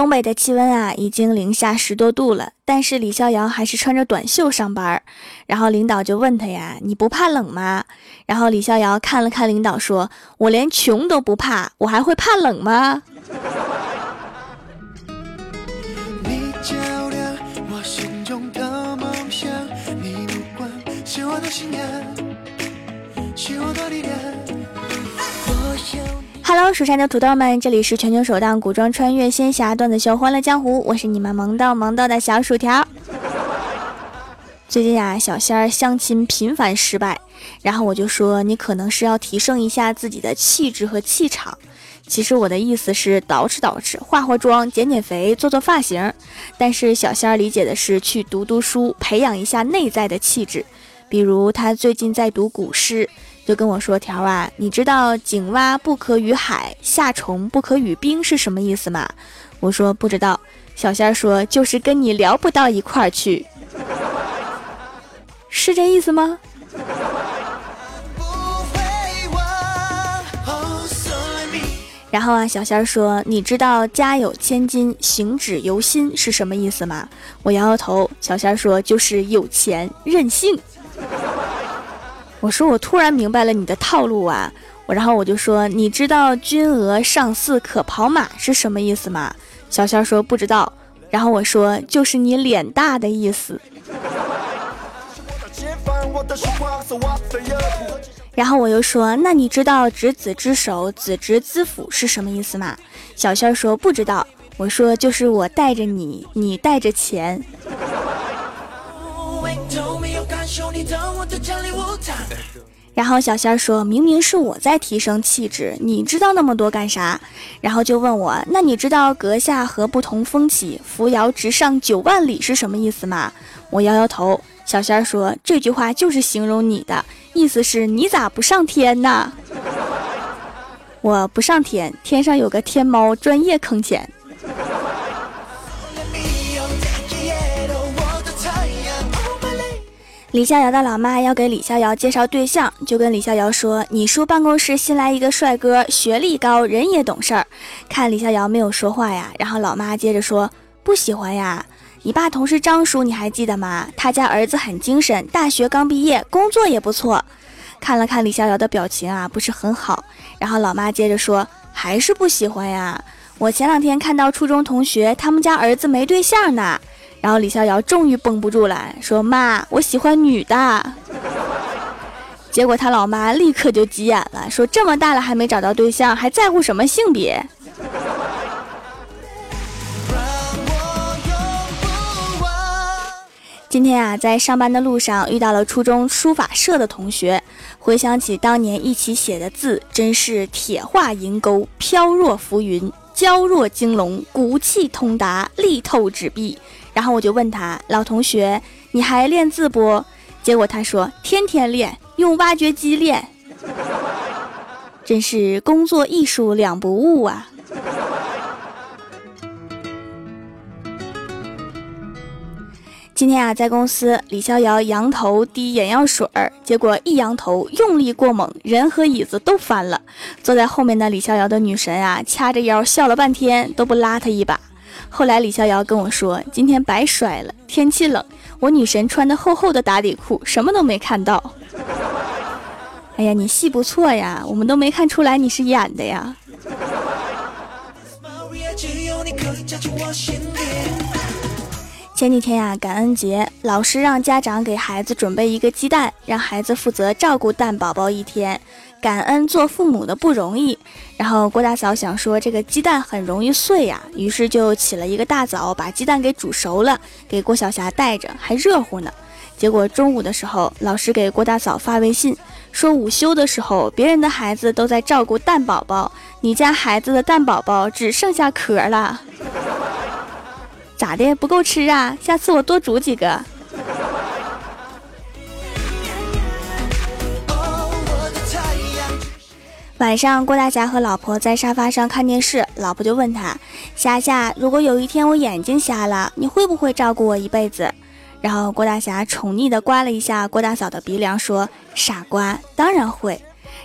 东北的气温啊，已经零下十多度了，但是李逍遥还是穿着短袖上班。然后领导就问他呀：“你不怕冷吗？”然后李逍遥看了看领导，说：“我连穷都不怕，我还会怕冷吗希望的力量？”Hello，蜀山的土豆们，这里是全球首档古装穿越仙侠段子秀《欢乐江湖》，我是你们萌到萌到的小薯条。最近呀，小仙儿相亲频繁失败，然后我就说你可能是要提升一下自己的气质和气场。其实我的意思是捯饬捯饬、化化妆、减减肥、做做发型。但是小仙儿理解的是去读读书，培养一下内在的气质。比如他最近在读古诗。就跟我说条啊，你知道“井蛙不可与海，夏虫不可与冰”是什么意思吗？我说不知道。小仙儿说就是跟你聊不到一块儿去，是这意思吗？然后啊，小仙儿说你知道“家有千金，行止由心”是什么意思吗？我摇摇头。小仙儿说就是有钱任性。我说我突然明白了你的套路啊！我然后我就说，你知道“君额上巳可跑马”是什么意思吗？小仙说不知道。然后我说就是你脸大的意思。然后我又说，那你知道“执子之手，子执子腹”是什么意思吗？小仙说不知道。我说就是我带着你，你带着钱。然后小仙儿说：“明明是我在提升气质，你知道那么多干啥？”然后就问我：“那你知道‘阁下何不同风起，扶摇直上九万里’是什么意思吗？”我摇摇头。小仙儿说：“这句话就是形容你的，意思是你咋不上天呢？”我不上天，天上有个天猫专业坑钱。李逍遥的老妈要给李逍遥介绍对象，就跟李逍遥说：“你叔办公室新来一个帅哥，学历高，人也懂事儿。”看李逍遥没有说话呀，然后老妈接着说：“不喜欢呀？你爸同事张叔你还记得吗？他家儿子很精神，大学刚毕业，工作也不错。”看了看李逍遥的表情啊，不是很好。然后老妈接着说：“还是不喜欢呀？我前两天看到初中同学，他们家儿子没对象呢。”然后李逍遥终于绷不住了，说：“妈，我喜欢女的。”结果他老妈立刻就急眼了，说：“这么大了还没找到对象，还在乎什么性别？”今天啊，在上班的路上遇到了初中书法社的同学，回想起当年一起写的字，真是铁画银钩，飘若浮云，娇若惊龙，骨气通达，力透纸壁。然后我就问他，老同学，你还练字不？结果他说天天练，用挖掘机练，真是工作艺术两不误啊。今天啊，在公司，李逍遥仰头滴眼药水儿，结果一仰头用力过猛，人和椅子都翻了。坐在后面的李逍遥的女神啊，掐着腰笑了半天，都不拉他一把。后来李逍遥跟我说：“今天白摔了，天气冷，我女神穿的厚厚的打底裤，什么都没看到。”哎呀，你戏不错呀，我们都没看出来你是演的呀。前几天呀，感恩节，老师让家长给孩子准备一个鸡蛋，让孩子负责照顾蛋宝宝一天，感恩做父母的不容易。然后郭大嫂想说这个鸡蛋很容易碎呀，于是就起了一个大早，把鸡蛋给煮熟了，给郭晓霞带着，还热乎呢。结果中午的时候，老师给郭大嫂发微信说，午休的时候，别人的孩子都在照顾蛋宝宝，你家孩子的蛋宝宝只剩下壳了。咋的不够吃啊？下次我多煮几个。晚上，郭大侠和老婆在沙发上看电视，老婆就问他：“霞霞，如果有一天我眼睛瞎了，你会不会照顾我一辈子？”然后郭大侠宠溺的刮了一下郭大嫂的鼻梁，说：“傻瓜，当然会。”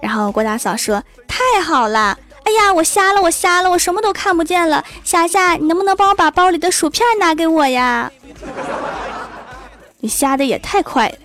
然后郭大嫂说：“太好了，哎呀，我瞎了，我瞎了，我什么都看不见了。霞霞，你能不能帮我把包里的薯片拿给我呀？你瞎的也太快了。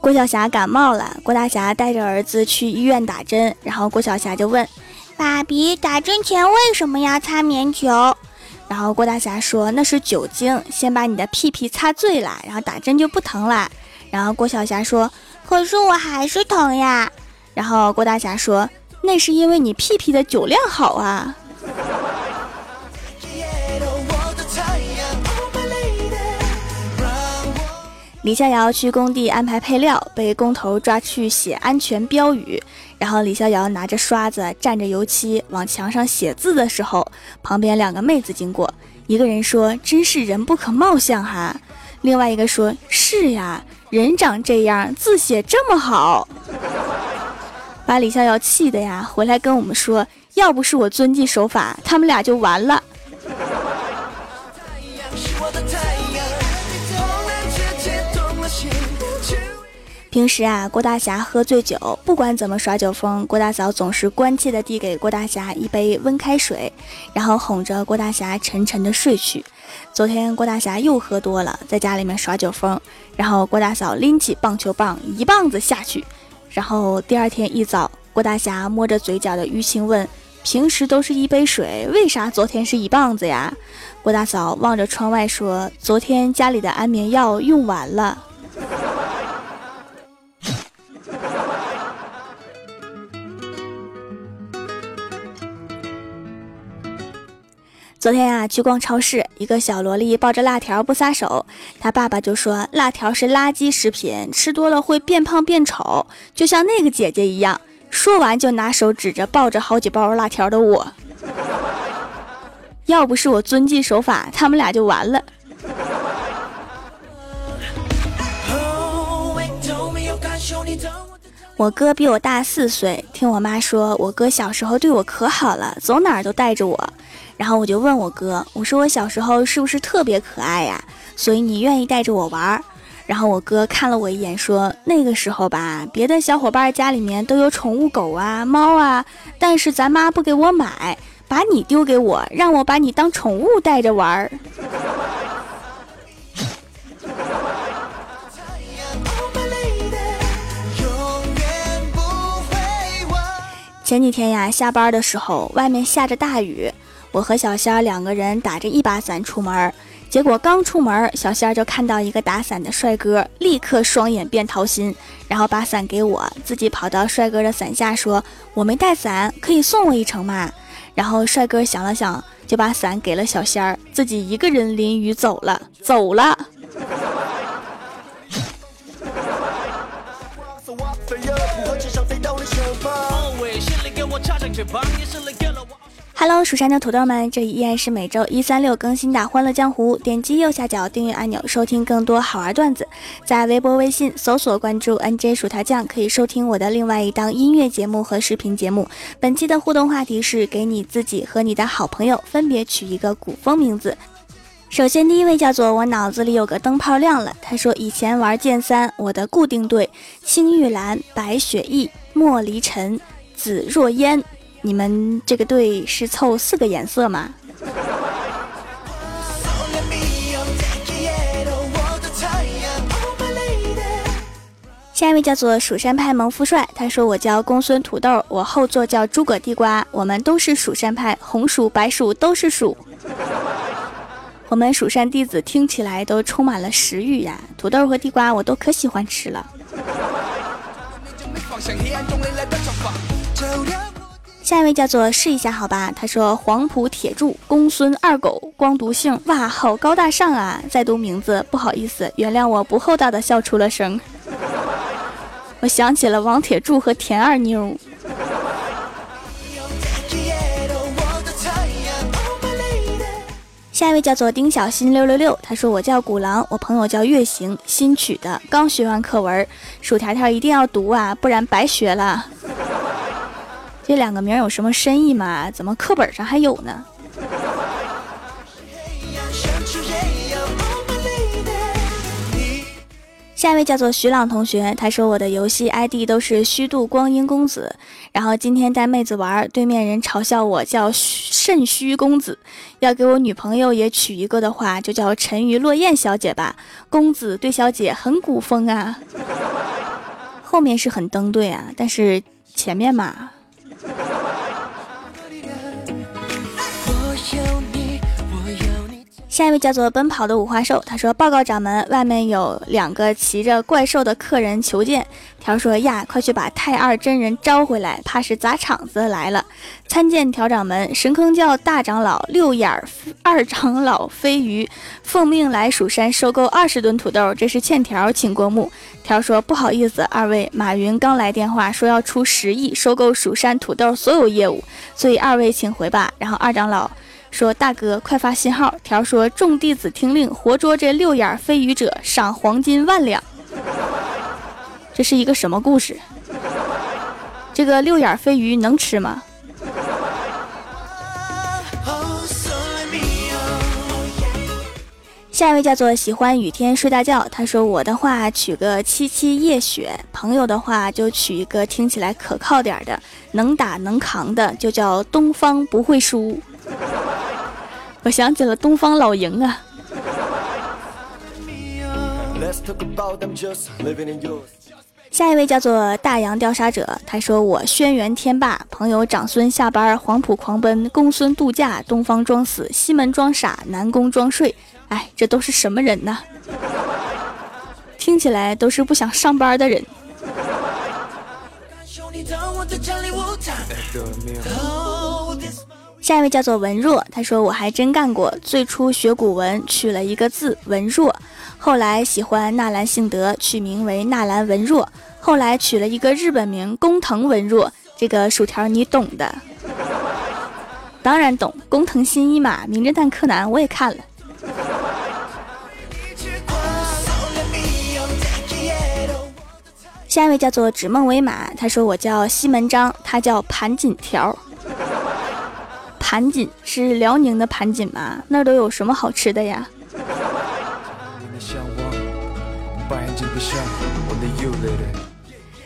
郭晓霞感冒了，郭大侠带着儿子去医院打针，然后郭晓霞就问：“爸比，打针前为什么要擦棉球？”然后郭大侠说：“那是酒精，先把你的屁屁擦醉了，然后打针就不疼了。”然后郭晓霞说：“可是我还是疼呀。”然后郭大侠说：“那是因为你屁屁的酒量好啊。”李逍遥去工地安排配料，被工头抓去写安全标语。然后李逍遥拿着刷子蘸着油漆往墙上写字的时候，旁边两个妹子经过，一个人说：“真是人不可貌相哈。”另外一个说：“是呀，人长这样，字写这么好。”把李逍遥气的呀，回来跟我们说：“要不是我遵纪守法，他们俩就完了。”平时啊，郭大侠喝醉酒，不管怎么耍酒疯，郭大嫂总是关切地递给郭大侠一杯温开水，然后哄着郭大侠沉沉的睡去。昨天郭大侠又喝多了，在家里面耍酒疯，然后郭大嫂拎起棒球棒一棒子下去。然后第二天一早，郭大侠摸着嘴角的淤青问：“平时都是一杯水，为啥昨天是一棒子呀？”郭大嫂望着窗外说：“昨天家里的安眠药用完了。”昨天啊，去逛超市，一个小萝莉抱着辣条不撒手，她爸爸就说辣条是垃圾食品，吃多了会变胖变丑，就像那个姐姐一样。说完就拿手指着抱着好几包辣条的我，要不是我遵纪守法，他们俩就完了。我哥比我大四岁，听我妈说，我哥小时候对我可好了，走哪儿都带着我。然后我就问我哥，我说我小时候是不是特别可爱呀？所以你愿意带着我玩儿？然后我哥看了我一眼，说那个时候吧，别的小伙伴家里面都有宠物狗啊、猫啊，但是咱妈不给我买，把你丢给我，让我把你当宠物带着玩儿。前几天呀，下班的时候，外面下着大雨。我和小仙儿两个人打着一把伞出门，结果刚出门，小仙儿就看到一个打伞的帅哥，立刻双眼变桃心，然后把伞给我，自己跑到帅哥的伞下说：“我没带伞，可以送我一程吗？”然后帅哥想了想，就把伞给了小仙儿，自己一个人淋雨走了，走了。Hello，蜀山的土豆们，这里依然是每周一、三、六更新的《欢乐江湖》。点击右下角订阅按钮，收听更多好玩段子。在微博、微信搜索关注 “nj 薯条酱”，可以收听我的另外一档音乐节目和视频节目。本期的互动话题是：给你自己和你的好朋友分别取一个古风名字。首先，第一位叫做我脑子里有个灯泡亮了。他说：“以前玩剑三，我的固定队青玉兰、白雪翼、莫离尘、紫若烟。”你们这个队是凑四个颜色吗？下一位叫做蜀山派萌富帅，他说我叫公孙土豆，我后座叫诸葛地瓜，我们都是蜀山派，红薯白薯都是薯。我们蜀山弟子听起来都充满了食欲呀，土豆和地瓜我都可喜欢吃了。下一位叫做试一下好吧，他说黄埔铁柱公孙二狗光读姓，哇，好高大上啊！再读名字，不好意思，原谅我不厚道的笑出了声。我想起了王铁柱和田二妞。下一位叫做丁小新六六六，他说我叫古狼，我朋友叫月行，新取的，刚学完课文，薯条条一定要读啊，不然白学了。这两个名有什么深意吗？怎么课本上还有呢？下一位叫做徐朗同学，他说我的游戏 ID 都是虚度光阴公子，然后今天带妹子玩，对面人嘲笑我叫肾虚公子，要给我女朋友也取一个的话，就叫沉鱼落雁小姐吧。公子对小姐很古风啊，后面是很登对啊，但是前面嘛。下一位叫做奔跑的五花兽，他说：“报告掌门，外面有两个骑着怪兽的客人求见。”条说：“呀，快去把太二真人招回来，怕是砸场子来了。”参见条掌门，神坑教大长老六眼二长老飞鱼奉命来蜀山收购二十吨土豆，这是欠条，请过目。条说：“不好意思，二位，马云刚来电话说要出十亿收购蜀山土豆所有业务，所以二位请回吧。”然后二长老。说大哥，快发信号！条说众弟子听令，活捉这六眼飞鱼者，赏黄金万两。这是一个什么故事？这个六眼飞鱼能吃吗？下一位叫做喜欢雨天睡大觉，他说我的话取个七七夜雪，朋友的话就取一个听起来可靠点的，能打能扛的，就叫东方不会输。我想起了东方老营啊。下一位叫做大洋调查者，他说我轩辕天霸，朋友长孙下班，黄埔狂奔，公孙度假，东方装死，西门装傻，南宫装睡。哎，这都是什么人呢？听起来都是不想上班的人。下一位叫做文若，他说我还真干过。最初学古文，取了一个字文若，后来喜欢纳兰性德，取名为纳兰文若，后来取了一个日本名工藤文若。这个薯条你懂的，当然懂。工藤新一嘛，名侦探柯南我也看了。下一位叫做指梦为马，他说我叫西门章，他叫盘锦条。盘锦是辽宁的盘锦吗？那儿都有什么好吃的呀？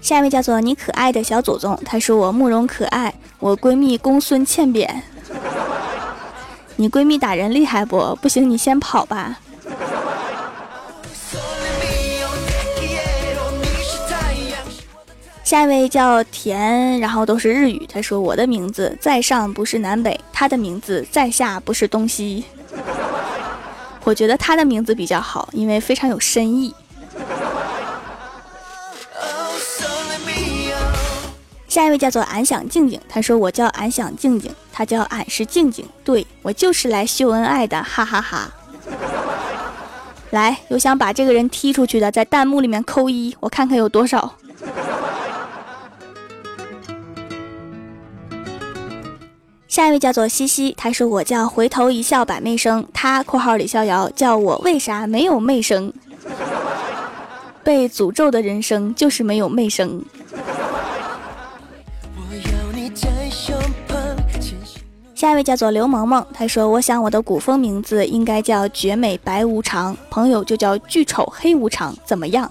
下一位叫做你可爱的小祖宗，他说我慕容可爱，我闺蜜公孙倩扁。你闺蜜打人厉害不？不行，你先跑吧。下一位叫田，然后都是日语。他说：“我的名字在上不是南北，他的名字在下不是东西。”我觉得他的名字比较好，因为非常有深意。下一位叫做俺想静静，他说：“我叫俺想静静，他叫俺是静静，对我就是来秀恩爱的，哈哈哈。”来，有想把这个人踢出去的，在弹幕里面扣一，我看看有多少。下一位叫做西西，他说我叫回头一笑百媚生，他（括号李逍遥）叫我为啥没有媚生？被诅咒的人生就是没有媚生。下一位叫做刘萌萌，他说我想我的古风名字应该叫绝美白无常，朋友就叫巨丑黑无常，怎么样？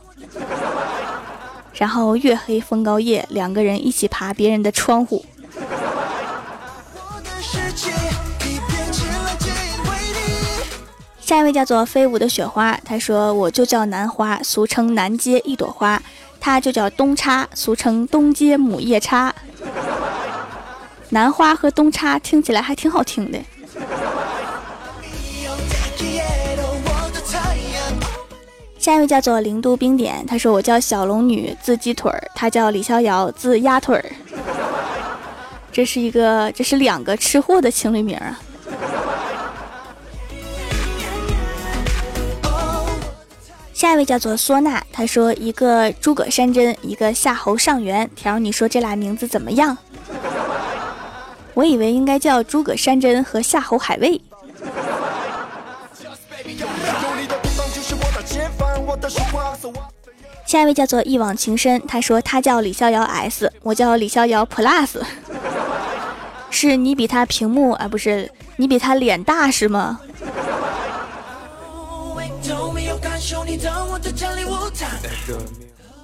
然后月黑风高夜，两个人一起爬别人的窗户。下一位叫做飞舞的雪花，他说我就叫南花，俗称南街一朵花，他就叫东叉，俗称东街母夜叉。南花和东叉听起来还挺好听的。下一位叫做零度冰点，他说我叫小龙女，字鸡腿儿，他叫李逍遥，字鸭腿儿。这是一个，这是两个吃货的情侣名啊。下一位叫做唢呐，他说一个诸葛山珍，一个夏侯尚元。条，你说这俩名字怎么样？我以为应该叫诸葛山珍和夏侯海卫。下一位叫做一往情深，他说他叫李逍遥 S，我叫李逍遥 Plus。是你比他屏幕啊，不是你比他脸大是吗？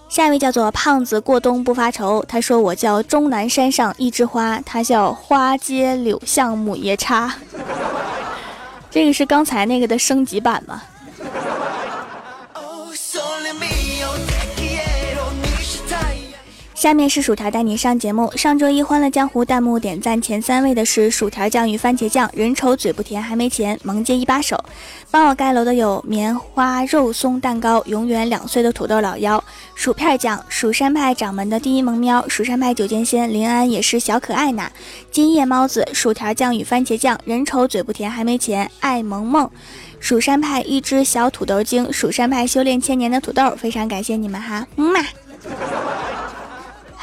下一位叫做胖子过冬不发愁，他说我叫终南山上一枝花，他叫花街柳巷母夜叉。这个是刚才那个的升级版吗？下面是薯条带你上节目。上周一欢乐江湖弹幕点赞前三位的是薯条酱与番茄酱，人丑嘴不甜还没钱，萌姐一把手。帮我盖楼的有棉花肉松蛋糕，永远两岁的土豆老妖，薯片酱，蜀山派掌门的第一萌喵，蜀山派九剑仙林安也是小可爱呢。今夜猫子，薯条酱与番茄酱，人丑嘴不甜还没钱，爱萌萌。蜀山派一只小土豆精，蜀山派修炼千年的土豆，非常感谢你们哈，嗯嘛。